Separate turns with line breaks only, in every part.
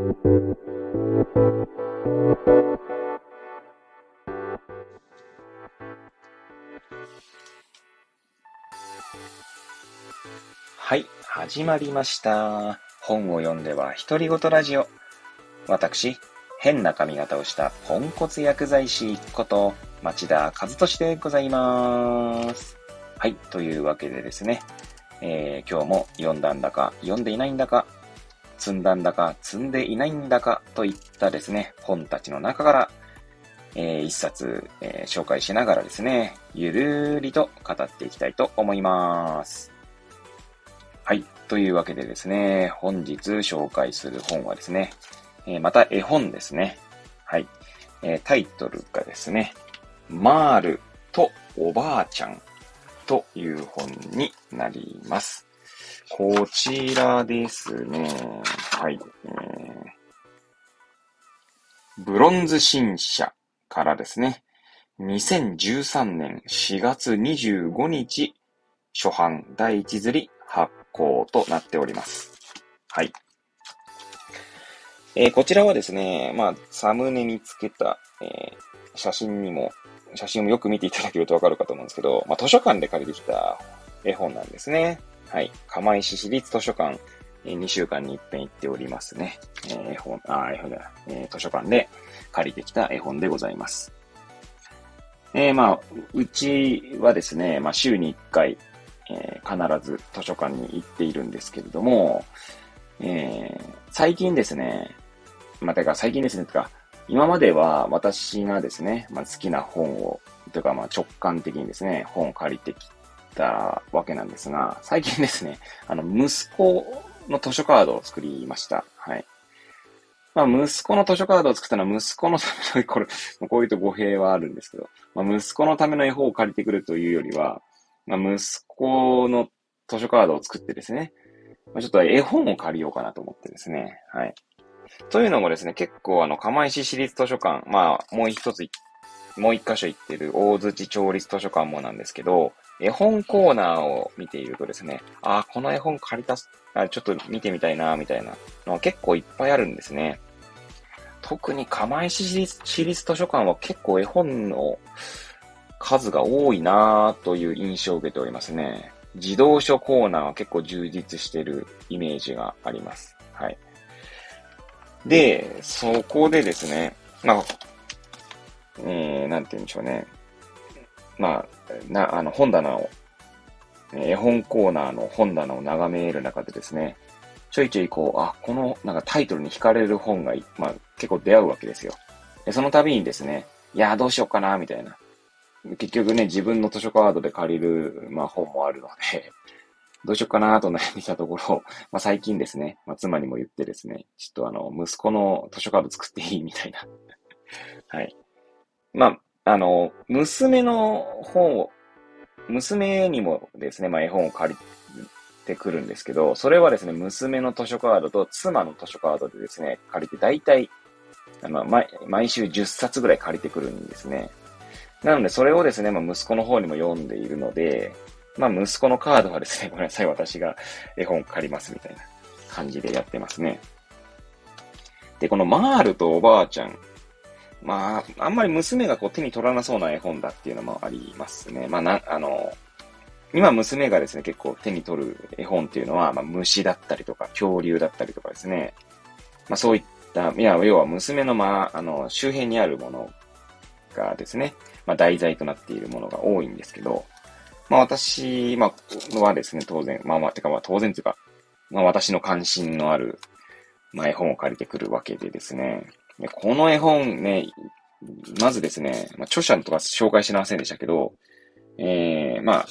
はい、始まりました。本を読んでは独り言ラジオ。私、変な髪型をしたポンコツ薬剤師こと町田和俊でございます。はい、というわけでですね、えー、今日も読んだんだか、読んでいないんだか、積んだんだか、積んでいないんだかといったですね、本たちの中から、えー、一冊、えー、紹介しながらですね、ゆるーりと語っていきたいと思います。はい。というわけでですね、本日紹介する本はですね、えー、また絵本ですね。はい。えー、タイトルがですね、マールとおばあちゃんという本になります。こちらですね。はい。えー、ブロンズ新社からですね。2013年4月25日初版第一釣り発行となっております。はい。えー、こちらはですね、まあ、サムネにつけた、えー、写真にも、写真をよく見ていただけるとわかるかと思うんですけど、まあ、図書館で借りてきた絵本なんですね。はい。釜石市立図書館、えー、2週間に一遍行っておりますね。えー、絵本、あ、絵本だ、えー、図書館で借りてきた絵本でございます。えー、まあ、うちはですね、まあ、週に1回、えー、必ず図書館に行っているんですけれども、えー、最近ですね、まあ、てか最近ですね、とか、今までは私がですね、まあ、好きな本を、というかまあ直感的にですね、本を借りてきたわけなんですが、最近ですね、あの、息子の図書カードを作りました。はい。まあ、息子の図書カードを作ったのは息子のための、これ、こういうと語弊はあるんですけど、まあ、息子のための絵本を借りてくるというよりは、まあ、息子の図書カードを作ってですね、まあ、ちょっと絵本を借りようかなと思ってですね、はい。というのもですね、結構あの、釜石市立図書館、まあ、もう一つ、もう一箇所行ってる大槌町立図書館もなんですけど、絵本コーナーを見ているとですね、あ、この絵本借りた、あちょっと見てみたいな、みたいなの結構いっぱいあるんですね。特に釜石市立市立図書館は結構絵本の数が多いなという印象を受けておりますね。自動書コーナーは結構充実してるイメージがあります。はい。で、そこでですね、まあ、えー、なんて言うんでしょうね。まあ、な、あの、本棚を、絵本コーナーの本棚を眺める中でですね、ちょいちょいこう、あ、この、なんかタイトルに惹かれる本が、まあ、結構出会うわけですよ。で、その度にですね、いや、どうしようかな、みたいな。結局ね、自分の図書カードで借りる、まあ、本もあるので どうしようかなと悩んでたところ、まあ、最近ですね、まあ、妻にも言ってですね、ちょっとあの、息子の図書カード作っていい？みたいな はい。まあ、あの、娘の本を、娘にもですね、まあ、絵本を借りてくるんですけど、それはですね、娘の図書カードと妻の図書カードでですね、借りて大体、あの、毎毎週10冊ぐらい借りてくるんですね。なので、それをですね、まあ、息子の方にも読んでいるので、まあ、息子のカードはですね、ごめんなさい、私が絵本借りますみたいな感じでやってますね。で、このマールとおばあちゃんまあ、あんまり娘がこう手に取らなそうな絵本だっていうのもありますね。まあ、な、あの、今娘がですね、結構手に取る絵本っていうのは、まあ、虫だったりとか、恐竜だったりとかですね。まあ、そういった、いや、要は娘の、まあ、あの、周辺にあるものがですね、まあ、題材となっているものが多いんですけど、まあ、私、まあ、はですね、当然、まあまあ、てかまあ、当然というか、まあ、私の関心のある、まあ、絵本を借りてくるわけでですね、この絵本ね、まずですね、まあ、著者とか紹介しませんでしたけど、えー、まあ、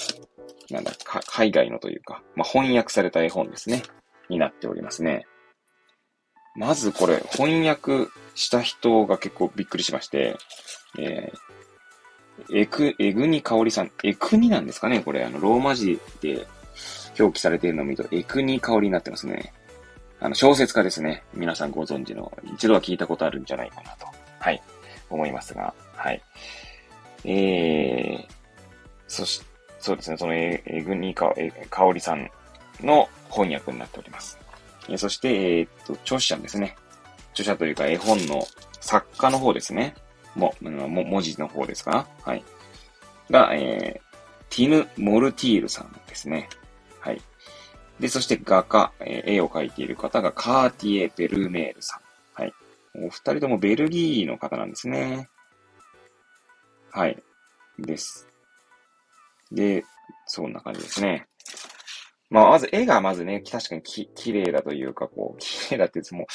なんだ、海外のというか、まあ、翻訳された絵本ですね、になっておりますね。まずこれ、翻訳した人が結構びっくりしまして、えー、えく、えぐにかおりさん、えくになんですかねこれ、あの、ローマ字で表記されているのを見ると、えくにかおりになってますね。あの、小説家ですね。皆さんご存知の、一度は聞いたことあるんじゃないかなと、はい、思いますが、はい。えー、そし、そうですね、そのえ、えぐにか、え、かおりさんの翻訳になっております。えそして、えー、っと、著者ですね。著者というか絵本の作家の方ですね。も、も文字の方ですかはい。が、えー、ティヌ・モルティールさんですね。で、そして画家、えー、絵を描いている方がカーティエ・ベルメールさん。はい。お二人ともベルギーの方なんですね。はい。です。で、そんな感じですね。まあ、まず絵がまずね、確かにき、綺麗だというか、こう、綺麗だっていつも、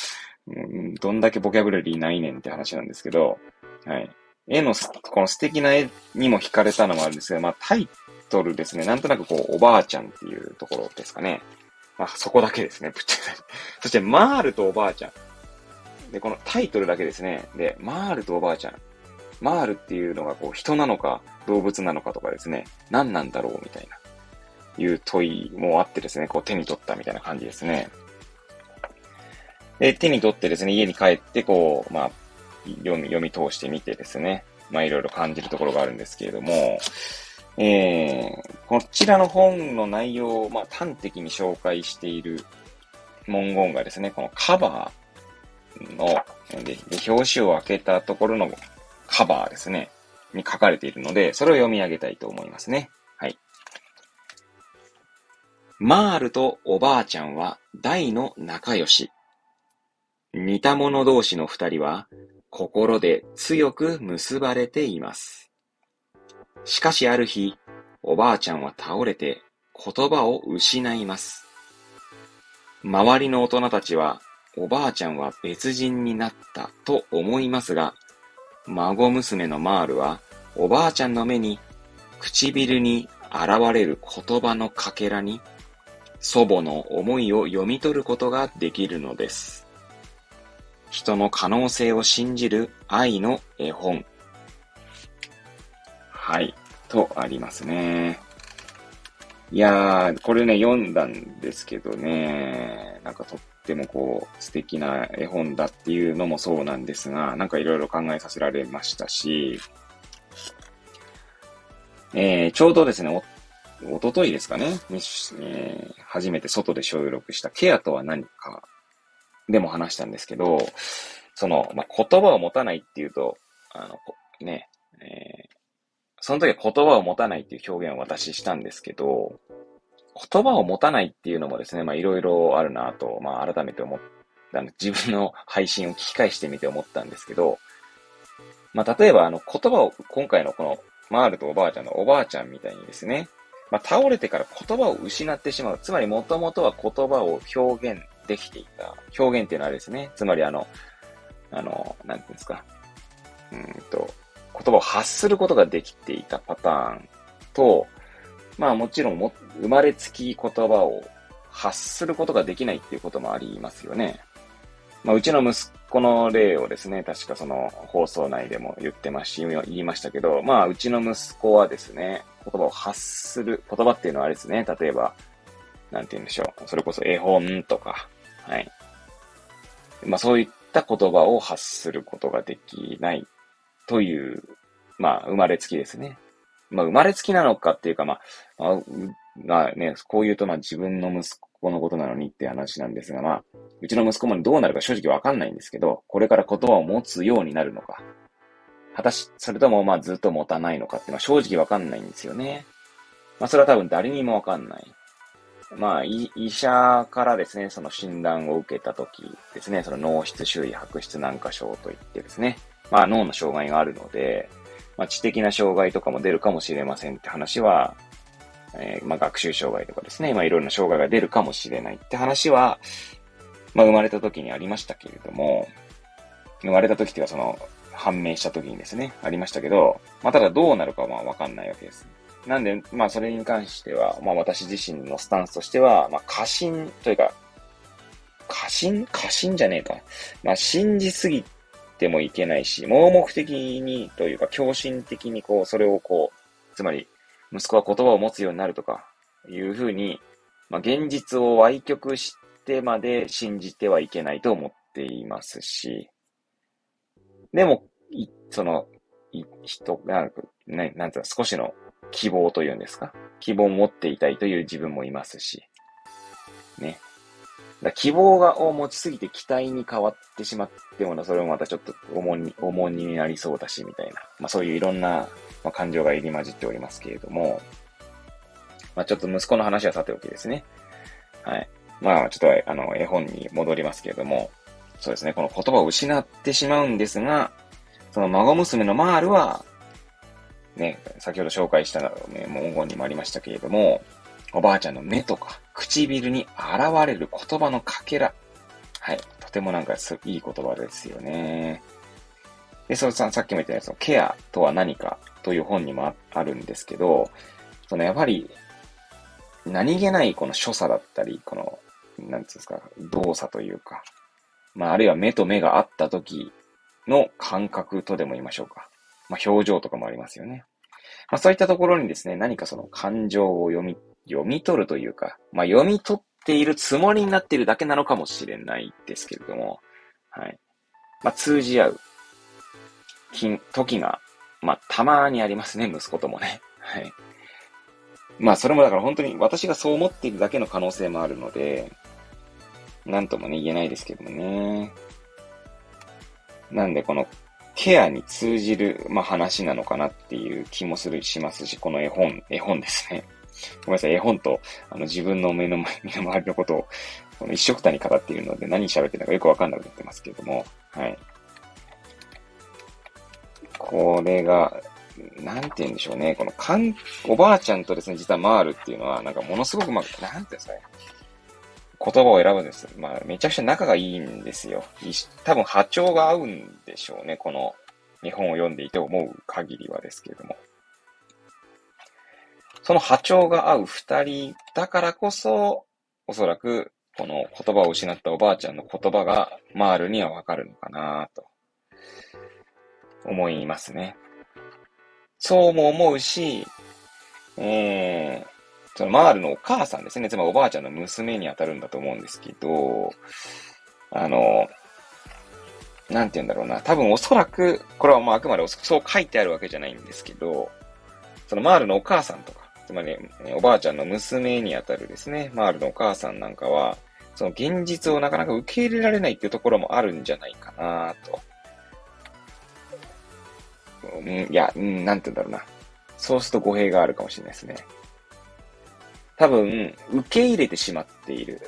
うん、どんだけボキャブラリーないねんって話なんですけど、はい。絵のこの素敵な絵にも惹かれたのもあるんですけど、まあ、タイトルですね。なんとなくこう、おばあちゃんっていうところですかね。まあ、そこだけですね。ぶっちゃけ。そして、マールとおばあちゃん。で、このタイトルだけですね。で、マールとおばあちゃん。マールっていうのがこう人なのか動物なのかとかですね、何なんだろうみたいな、いう問いもあってですね、こう手に取ったみたいな感じですね。で、手に取ってですね、家に帰ってこう、まあ、読み、読み通してみてですね、まあいろいろ感じるところがあるんですけれども、えー、こちらの本の内容を、まあ、端的に紹介している文言がですね、このカバーの、で、で表紙を開けたところのカバーですね、に書かれているので、それを読み上げたいと思いますね。はい。マールとおばあちゃんは大の仲良し。似た者同士の二人は心で強く結ばれています。しかしある日、おばあちゃんは倒れて言葉を失います。周りの大人たちは、おばあちゃんは別人になったと思いますが、孫娘のマールは、おばあちゃんの目に、唇に現れる言葉のかけらに、祖母の思いを読み取ることができるのです。人の可能性を信じる愛の絵本。はい。とありますね。いやー、これね、読んだんですけどね、なんかとってもこう、素敵な絵本だっていうのもそうなんですが、なんかいろいろ考えさせられましたし、えー、ちょうどですね、お、おとといですかね、えー、初めて外で収録したケアとは何かでも話したんですけど、その、まあ、言葉を持たないっていうと、あの、ね、えー、その時は言葉を持たないっていう表現を私したんですけど、言葉を持たないっていうのもですね、まあいろいろあるなと、まあ改めて思ったの、自分の配信を聞き返してみて思ったんですけど、まあ例えばあの言葉を、今回のこのマールとおばあちゃんのおばあちゃんみたいにですね、まあ倒れてから言葉を失ってしまう。つまりもともとは言葉を表現できていた。表現っていうのはあれですね。つまりあの、あの、なんていうんですか。うんと、言葉を発することができていたパターンと、まあもちろんも生まれつき言葉を発することができないっていうこともありますよね。まあうちの息子の例をですね、確かその放送内でも言ってますし、言いましたけど、まあうちの息子はですね、言葉を発する、言葉っていうのはあれですね、例えば、なんて言うんでしょう。それこそ絵本とか、はい。まあそういった言葉を発することができないという、まあ生まれつきですね。まあ、生まれつきなのかっていうか、まあ、まあ、ね、こう言うと、まあ、自分の息子のことなのにって話なんですが、まあ、うちの息子もどうなるか正直わかんないんですけど、これから言葉を持つようになるのか、果たし、それともまあずっと持たないのかっていうのは正直わかんないんですよね。まあそれは多分誰にもわかんない。まあ医者からですね、その診断を受けた時ですね、その脳室周囲白質軟化症といってですね、まあ脳の障害があるので、まあ、知的な障害とかも出るかもしれませんって話は、えー、まあ、学習障害とかですね、まあ、いろいろな障害が出るかもしれないって話は、まあ、生まれた時にありましたけれども、生まれた時っていうかその、判明した時にですね、ありましたけど、まあ、ただどうなるかはわかんないわけです。なんで、まあ、それに関しては、まあ、私自身のスタンスとしては、まあ、過信というか、過信？過信じゃねえか。まあ、信じすぎてもいけないし、盲目的にというか、狂信的にこう、それをこう、つまり、息子は言葉を持つようになるとか、いうふうに、まあ、現実を歪曲してまで信じてはいけないと思っていますし、でも、い、その、い、人、なんか、ね、なんていうの、少しの希望というんですか？希望を持っていたいという自分もいますし、ね。だ希望がを持ちすぎて期待に変わってしまってもな、それもまたちょっと重荷重荷になりそうだし、みたいな。まあそういういろんな、まあ、感情が入り混じっておりますけれども、まあちょっと息子の話はさておきですね。はい。まあちょっとあの絵本に戻りますけれども、そうですね、この言葉を失ってしまうんですが、その孫娘のマールは、ね、先ほど紹介した、ね、文言にもありましたけれども、おばあちゃんの目とか唇に現れる言葉のかけら。はい。とてもなんかいい言葉ですよね。で、そのささっきも言ったように、ケアとは何かという本にもあるんですけど、そのやっぱり何気ないこの所作だったり、この、なんつうんですか、動作というか、まあ、あるいは目と目が合った時の感覚とでも言いましょうか。まあ、表情とかもありますよね。まあ、そういったところにですね、何かその感情を読み、読み取るというか、まあ、読み取っているつもりになっているだけなのかもしれないですけれども、はい。まあ、通じ合う、時が、まあ、たまにありますね、息子ともね。はい。まあ、それもだから本当に私がそう思っているだけの可能性もあるので、なんともね、言えないですけどもね。なんで、このケアに通じる、まあ、話なのかなっていう気もする、しますし、この絵本、絵本ですね。ごめんなさい、絵本と、あの、自分の目の前、身の回りのことを、この一緒くたに語っているので、何喋ってるのかよくわかんなくなってますけども、はい。これが、なんて言うんでしょうね。この、かん、おばあちゃんとですね、実は回るっていうのは、なんかものすごく、まあ、なんて言うんですかね。言葉を選ぶんです。まあ、めちゃくちゃ仲がいいんですよ。多分波長が合うんでしょうね。この日本を読んでいて思う限りはですけれども。その波長が合う二人だからこそ、おそらくこの言葉を失ったおばあちゃんの言葉がマールにはわかるのかなと思いますね。そうも思うし、えー、そのマールのお母さんですね。つまりおばあちゃんの娘に当たるんだと思うんですけど、あの、なんて言うんだろうな。多分おそらく、これはまああくまでそう書いてあるわけじゃないんですけど、そのマールのお母さんとか、つまり、ねおばあちゃんの娘にあたるですね、マールのお母さんなんかは、その現実をなかなか受け入れられないっていうところもあるんじゃないかなと。うん、いや、うん、なんて言うんだろうな。そうすると語弊があるかもしれないですね。多分、受け入れてしまっている。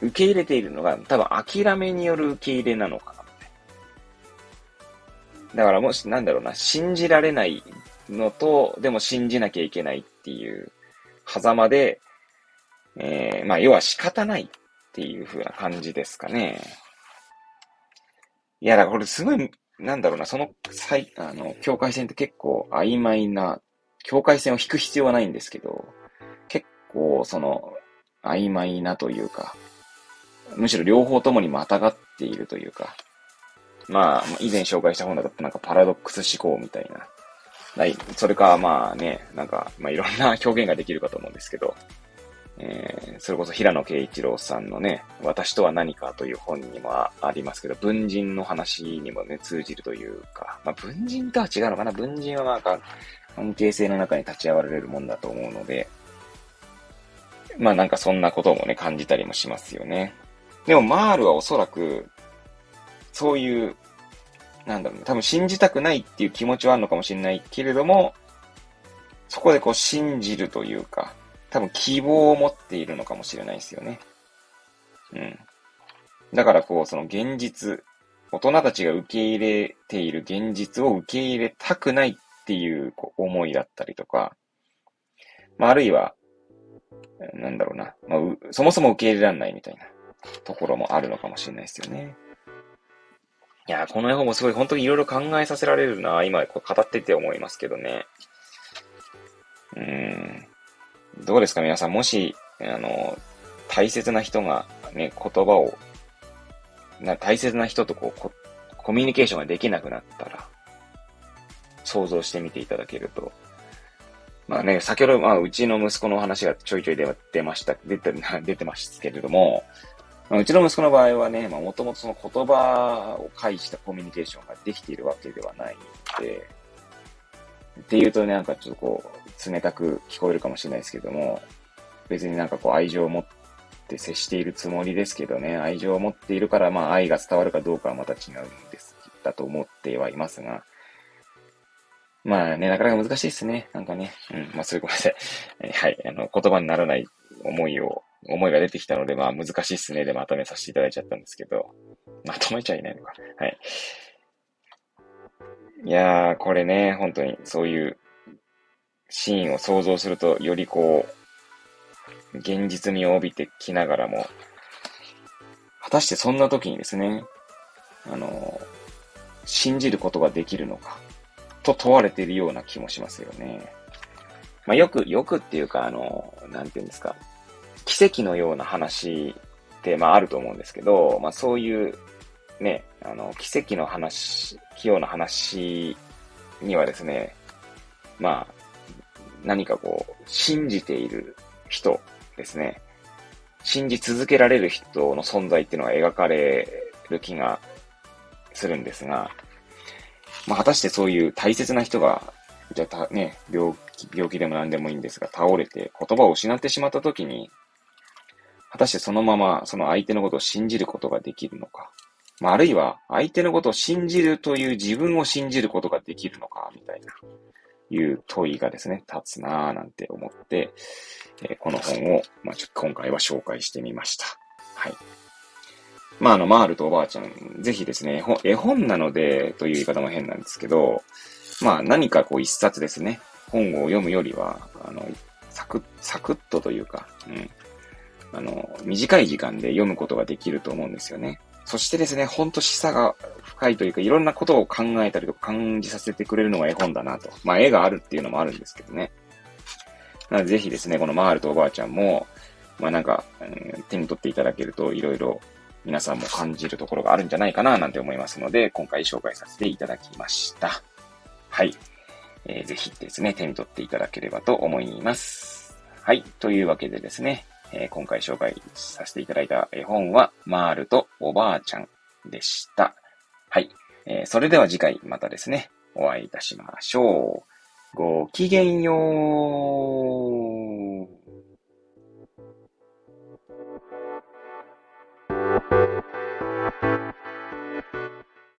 受け入れているのが、多分諦めによる受け入れなのかな。だからもし、なんだろうな、信じられないのと、でも信じなきゃいけないっていう、狭間で、えー、まあ、要は仕方ないっていう風な感じですかね。いや、だからこれすごい、なんだろうな、その、あの、境界線って結構曖昧な、境界線を引く必要はないんですけど、その、曖昧なというか、むしろ両方ともにまたがっているというか、まあ、以前紹介した本だとなんかパラドックス思考みたいな。ないそれか、まあね、なんか、まあいろんな 表現ができるかと思うんですけど、えー、それこそ平野啓一郎さんのね、私とは何かという本にもありますけど、文人の話にもね、通じるというか、まあ文人とは違うのかな？文人はなんか、関係性の中に立ち会われるもんだと思うので、まあなんかそんなこともね、感じたりもしますよね。でもマールはおそらく、そういう、なんだろうね、多分信じたくないっていう気持ちはあるのかもしれないけれども、そこでこう信じるというか、多分希望を持っているのかもしれないですよね。うん。だからこう、その現実、大人たちが受け入れている現実を受け入れたくないっていうこう思いだったりとか、まあ、あるいは、なんだろうな、まあ、そもそも受け入れられないみたいなところもあるのかもしれないですよね。いや、この絵本もすごい本当にいろいろ考えさせられるな、今こう語ってて思いますけどね。うん。どうですか皆さん、もし、あの、大切な人がね、言葉を、な大切な人とこうコミュニケーションができなくなったら、想像してみていただけるとまあね、先ほど、まあ、うちの息子の話がちょいちょい出ました、出て、出てますけれども、まあ、うちの息子の場合はね、まあ、もともとその言葉を介したコミュニケーションができているわけではないので、っていうとね、なんかちょっとこう、冷たく聞こえるかもしれないですけども、別になんかこう愛情を持って接しているつもりですけどね、愛情を持っているから、まあ愛が伝わるかどうかはまた違うんです、だと思ってはいますが、まあね、なかなか難しいですね。なんかね。うん。まあ、そういうごめんなさい。はい。あの、言葉にならない思いを、思いが出てきたので、まあ、難しいっすね。でまとめさせていただいちゃったんですけど。まとめちゃいないのか。はい。いやー、これね、本当に、そういうシーンを想像すると、よりこう、現実味を帯びてきながらも、果たしてそんな時にですね、あの、信じることができるのか。と問われているような気もしますよね。まあ、よく、よくっていうか、あの、なんていうんですか、奇跡のような話って、まあ、あると思うんですけど、まあ、そういう、ね、あの、奇跡の話、器用な話にはですね、まあ、何かこう、信じている人ですね。信じ続けられる人の存在っていうのが描かれる気がするんですが、まあ、果たしてそういう大切な人が、じゃあね、病気、病気でも何でもいいんですが、倒れて言葉を失ってしまった時に、果たしてそのままその相手のことを信じることができるのか。まあ、あるいは相手のことを信じるという自分を信じることができるのか、みたいな、いう問いがですね、立つなぁなんて思って、えー、この本を、まあ、ちょっと今回は紹介してみました。はい。まあ、あの、マールとおばあちゃん、ぜひですね、絵本なのでという言い方も変なんですけど、まあ、何かこう一冊ですね、本を読むよりは、あの、サクッ、サクッとというか、うん。あの、短い時間で読むことができると思うんですよね。そしてですね、ほんと示唆が深いというか、いろんなことを考えたりとか感じさせてくれるのが絵本だなと。まあ、絵があるっていうのもあるんですけどね。なので、ぜひですね、このマールとおばあちゃんも、まあなんか、うん、手に取っていただけると、いろいろ皆さんも感じるところがあるんじゃないかななんて思いますので、今回紹介させていただきました。はい。えー、ぜひですね、手に取っていただければと思います。はい。というわけでですね、えー、今回紹介させていただいた絵本は、マールとおばあちゃんでした。はい。えー、それでは次回またですね、お会いいたしましょう。ごきげんよう。